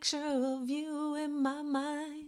picture of you in my mind.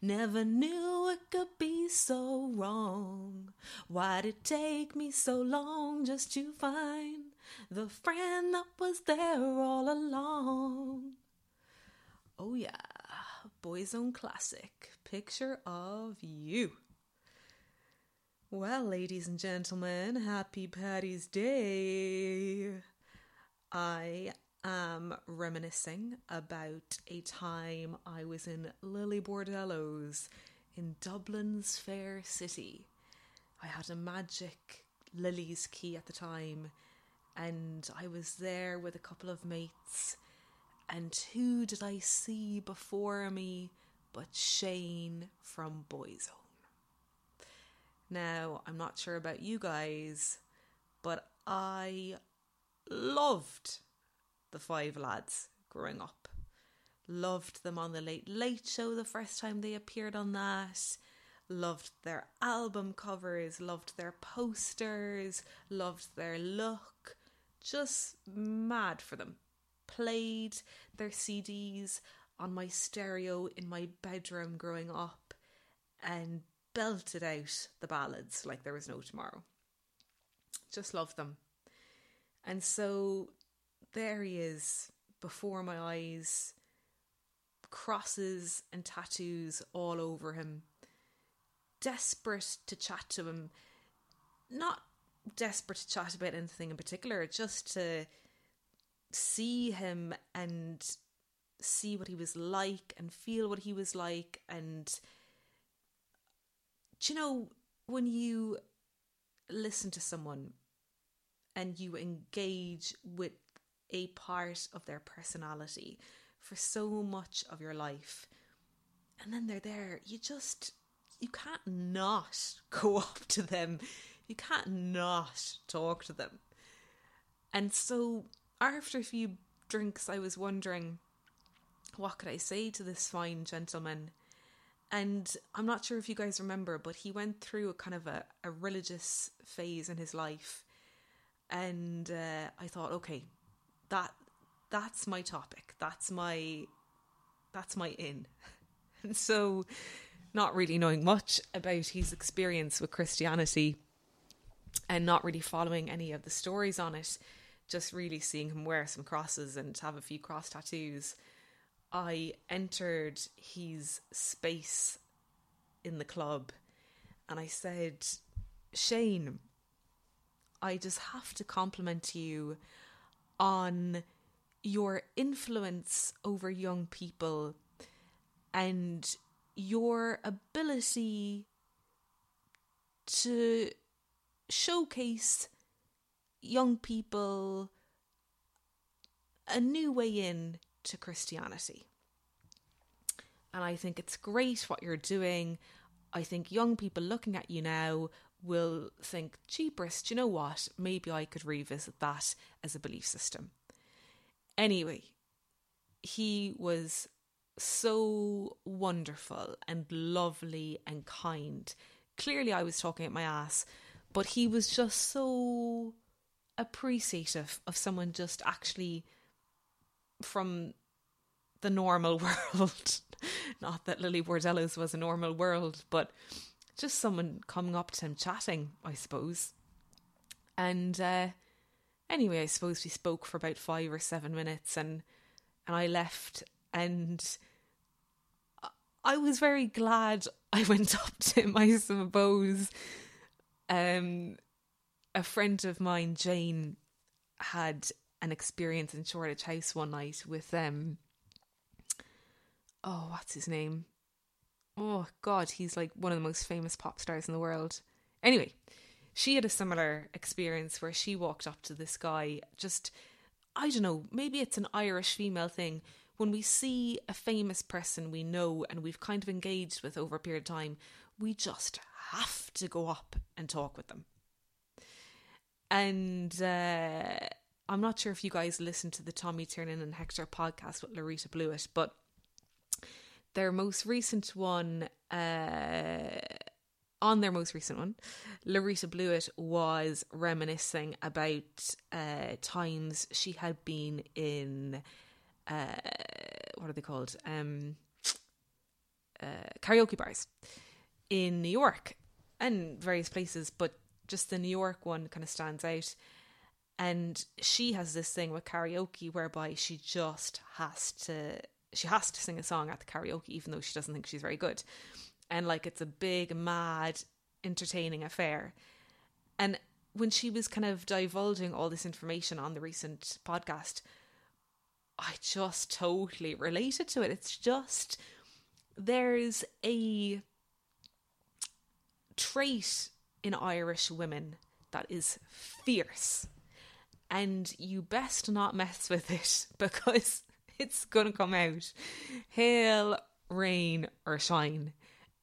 Never knew it could be so wrong. Why'd it take me so long just to find the friend that was there all along? Oh, yeah, Boyzone Classic, picture of you. Well, ladies and gentlemen, happy Paddy's Day. I am reminiscing about a time I was in Lily Bordello's in Dublin's fair city. I had a magic Lillie's key at the time, and I was there with a couple of mates. And who did I see before me but Shane from Boyzone? Now, I'm not sure about you guys, but I loved the five lads growing up. Loved them on the Late Late Show the first time they appeared on that. Loved their album covers, loved their posters, loved their look. Just mad for them. Played their CDs on my stereo in my bedroom growing up and belted out the ballads like there was no tomorrow. Just loved them. And so there he is before my eyes, crosses and tattoos all over him, desperate to chat to him, not desperate to chat about anything in particular, just to see him and see what he was like and feel what he was like. And do you know when you listen to someone and you engage with a part of their personality for so much of your life. And then they're there. You just, you can't not go up to them. You can't not talk to them. And so after a few drinks, I was wondering, what could I say to this fine gentleman? And I'm not sure if you guys remember, but he went through a kind of a, a religious phase in his life. And uh, I thought, okay, that that's my topic. That's my that's my in. And so not really knowing much about his experience with Christianity and not really following any of the stories on it, just really seeing him wear some crosses and have a few cross tattoos, I entered his space in the club and I said, Shane, I just have to compliment you on your influence over young people and your ability to showcase young people a new way in to Christianity. And I think it's great what you're doing. I think young people looking at you now will think, cheapest, you know what? Maybe I could revisit that as a belief system. Anyway, he was so wonderful and lovely and kind. Clearly, I was talking at my ass, but he was just so appreciative of someone just actually from the normal world. Not that Lily Bordello's was a normal world, but just someone coming up to him chatting, I suppose. And uh, anyway, I suppose we spoke for about five or seven minutes, and and I left, and I was very glad I went up to him. I suppose. Um, a friend of mine, Jane, had an experience in Shoreditch House one night with um. Oh, what's his name? Oh god, he's like one of the most famous pop stars in the world. Anyway, she had a similar experience where she walked up to this guy just I don't know, maybe it's an Irish female thing. When we see a famous person we know and we've kind of engaged with over a period of time, we just have to go up and talk with them. And uh, I'm not sure if you guys listened to the Tommy Tiernan and Hector podcast with Laurita Blewitt, but their most recent one, uh, on their most recent one, Laurita Blewitt was reminiscing about uh, times she had been in uh, what are they called? Um, uh, karaoke bars in New York and various places, but just the New York one kind of stands out. And she has this thing with karaoke whereby she just has to she has to sing a song at the karaoke even though she doesn't think she's very good. And like it's a big, mad, entertaining affair. And when she was kind of divulging all this information on the recent podcast, I just totally related to it. It's just there's a trait in Irish women that is fierce. And you best not mess with it because it's to come out. Hail, rain, or shine.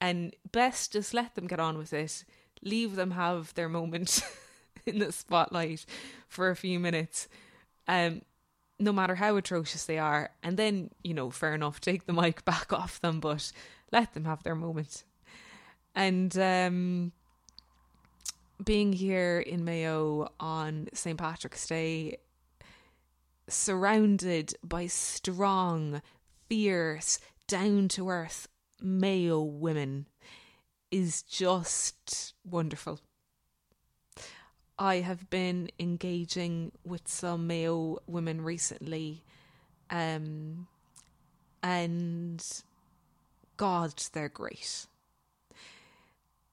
And best just let them get on with it. Leave them have their moment in the spotlight for a few minutes. Um, no matter how atrocious they are. And then, you know, fair enough, take the mic back off them, but let them have their moment. And um, being here in Mayo on St. Patrick's Day, surrounded by strong, fierce, down to earth Mayo women, is just wonderful. I have been engaging with some Mayo women recently, um, and God, they're great.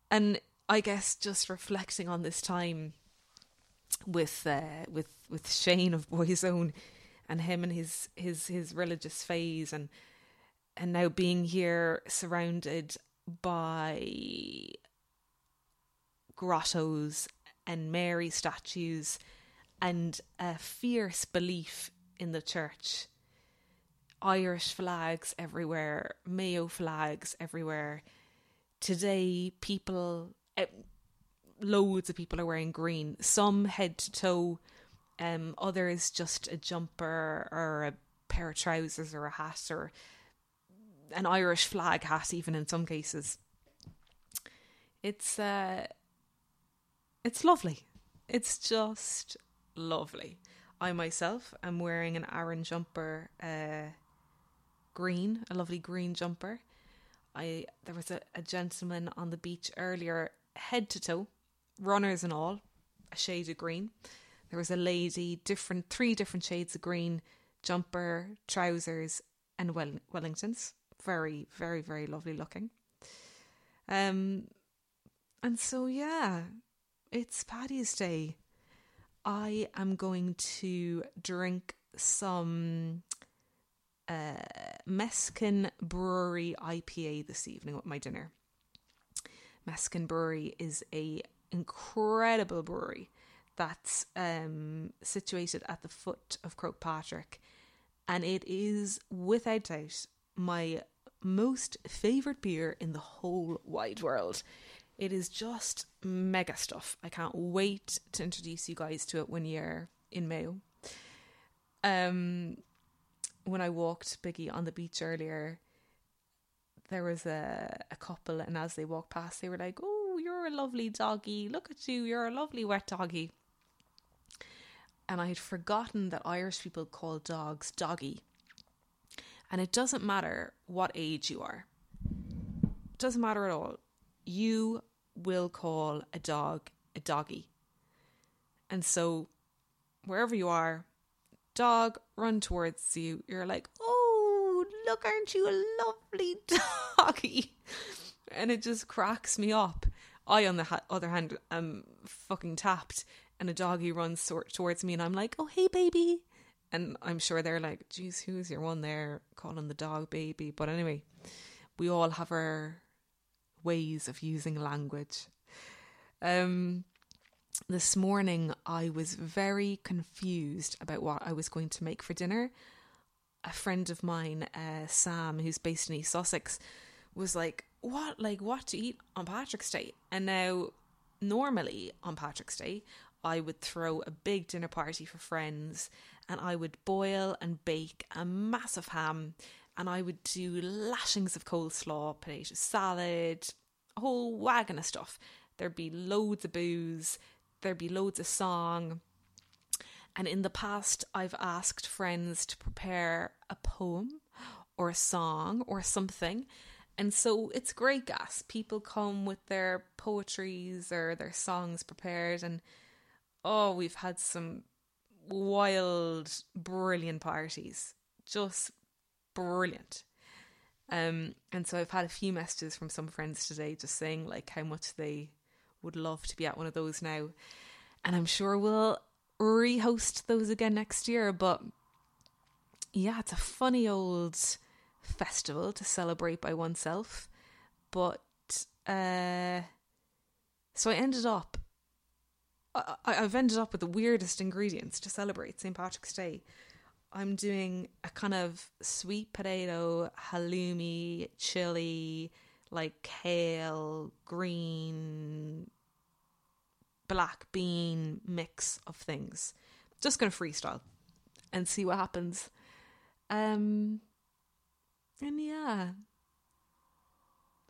And I guess just reflecting on this time with uh, with with Shane of Boyzone and him and his his his religious phase and and now being here surrounded by grottos and Mary statues and a fierce belief in the church. Irish flags everywhere, Mayo flags everywhere. Today, people, eh, loads of people are wearing green, some head to toe, um, others just a jumper or a pair of trousers or a hat or an Irish flag hat, even in some cases. It's uh, it's lovely. It's just lovely. I myself am wearing an Aran jumper, uh, green, a lovely green jumper. I there was a, a gentleman on the beach earlier, head to toe, runners and all, a shade of green. There was a lady, different three different shades of green, jumper, trousers, and well, Wellingtons. Very, very, very lovely looking. Um, and so yeah, it's Paddy's Day. I am going to drink some uh, Mescan Brewery IPA this evening with my dinner. Mescan Brewery is a incredible brewery that's um, situated at the foot of Croagh and it is without doubt my most favourite beer in the whole wide world. It is just mega stuff. I can't wait to introduce you guys to it when you're in Mayo. Um, when I walked Biggie on the beach earlier, there was a, a couple, and as they walked past, they were like, Oh, you're a lovely doggy. Look at you. You're a lovely wet doggy. And I had forgotten that Irish people call dogs doggy. And it doesn't matter what age you are, it doesn't matter at all. You will call a dog a doggy. And so, wherever you are, dog run towards you, you're like, oh, look, aren't you a lovely doggy? And it just cracks me up. I, on the ha- other hand, am fucking tapped, and a doggy runs so- towards me, and I'm like, oh, hey, baby. And I'm sure they're like, geez, who's your one there calling the dog baby? But anyway, we all have our ways of using language. Um, this morning, I was very confused about what I was going to make for dinner. A friend of mine, uh, Sam, who's based in East Sussex, was like, "What, like, what to eat on Patrick's Day?" And now, normally on Patrick's Day, I would throw a big dinner party for friends, and I would boil and bake a massive ham and I would do lashings of coleslaw, potato salad, a whole wagon of stuff. There'd be loads of booze, there'd be loads of song. And in the past, I've asked friends to prepare a poem or a song or something. And so it's great gas. People come with their poetries or their songs prepared and oh, we've had some wild, brilliant parties. Just brilliant. Um, and so I've had a few messages from some friends today just saying like how much they would love to be at one of those now. And I'm sure we'll rehost those again next year. But yeah, it's a funny old festival to celebrate by oneself. But uh, so I ended up, I, I've ended up with the weirdest ingredients to celebrate St. Patrick's Day. I'm doing a kind of sweet potato, halloumi, chili, like kale, green, black bean mix of things. Just gonna freestyle and see what happens. Um and yeah.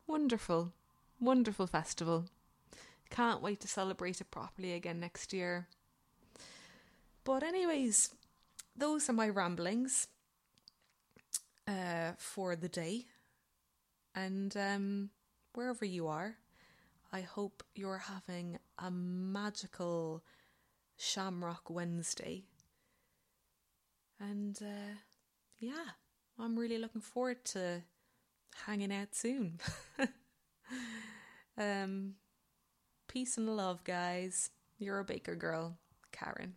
Wonderful. Wonderful festival. Can't wait to celebrate it properly again next year. But anyways, those are my ramblings uh, for the day. And um, wherever you are, I hope you're having a magical Shamrock Wednesday. And uh, yeah, I'm really looking forward to hanging out soon. um, peace and love, guys. You're a baker girl, Karen.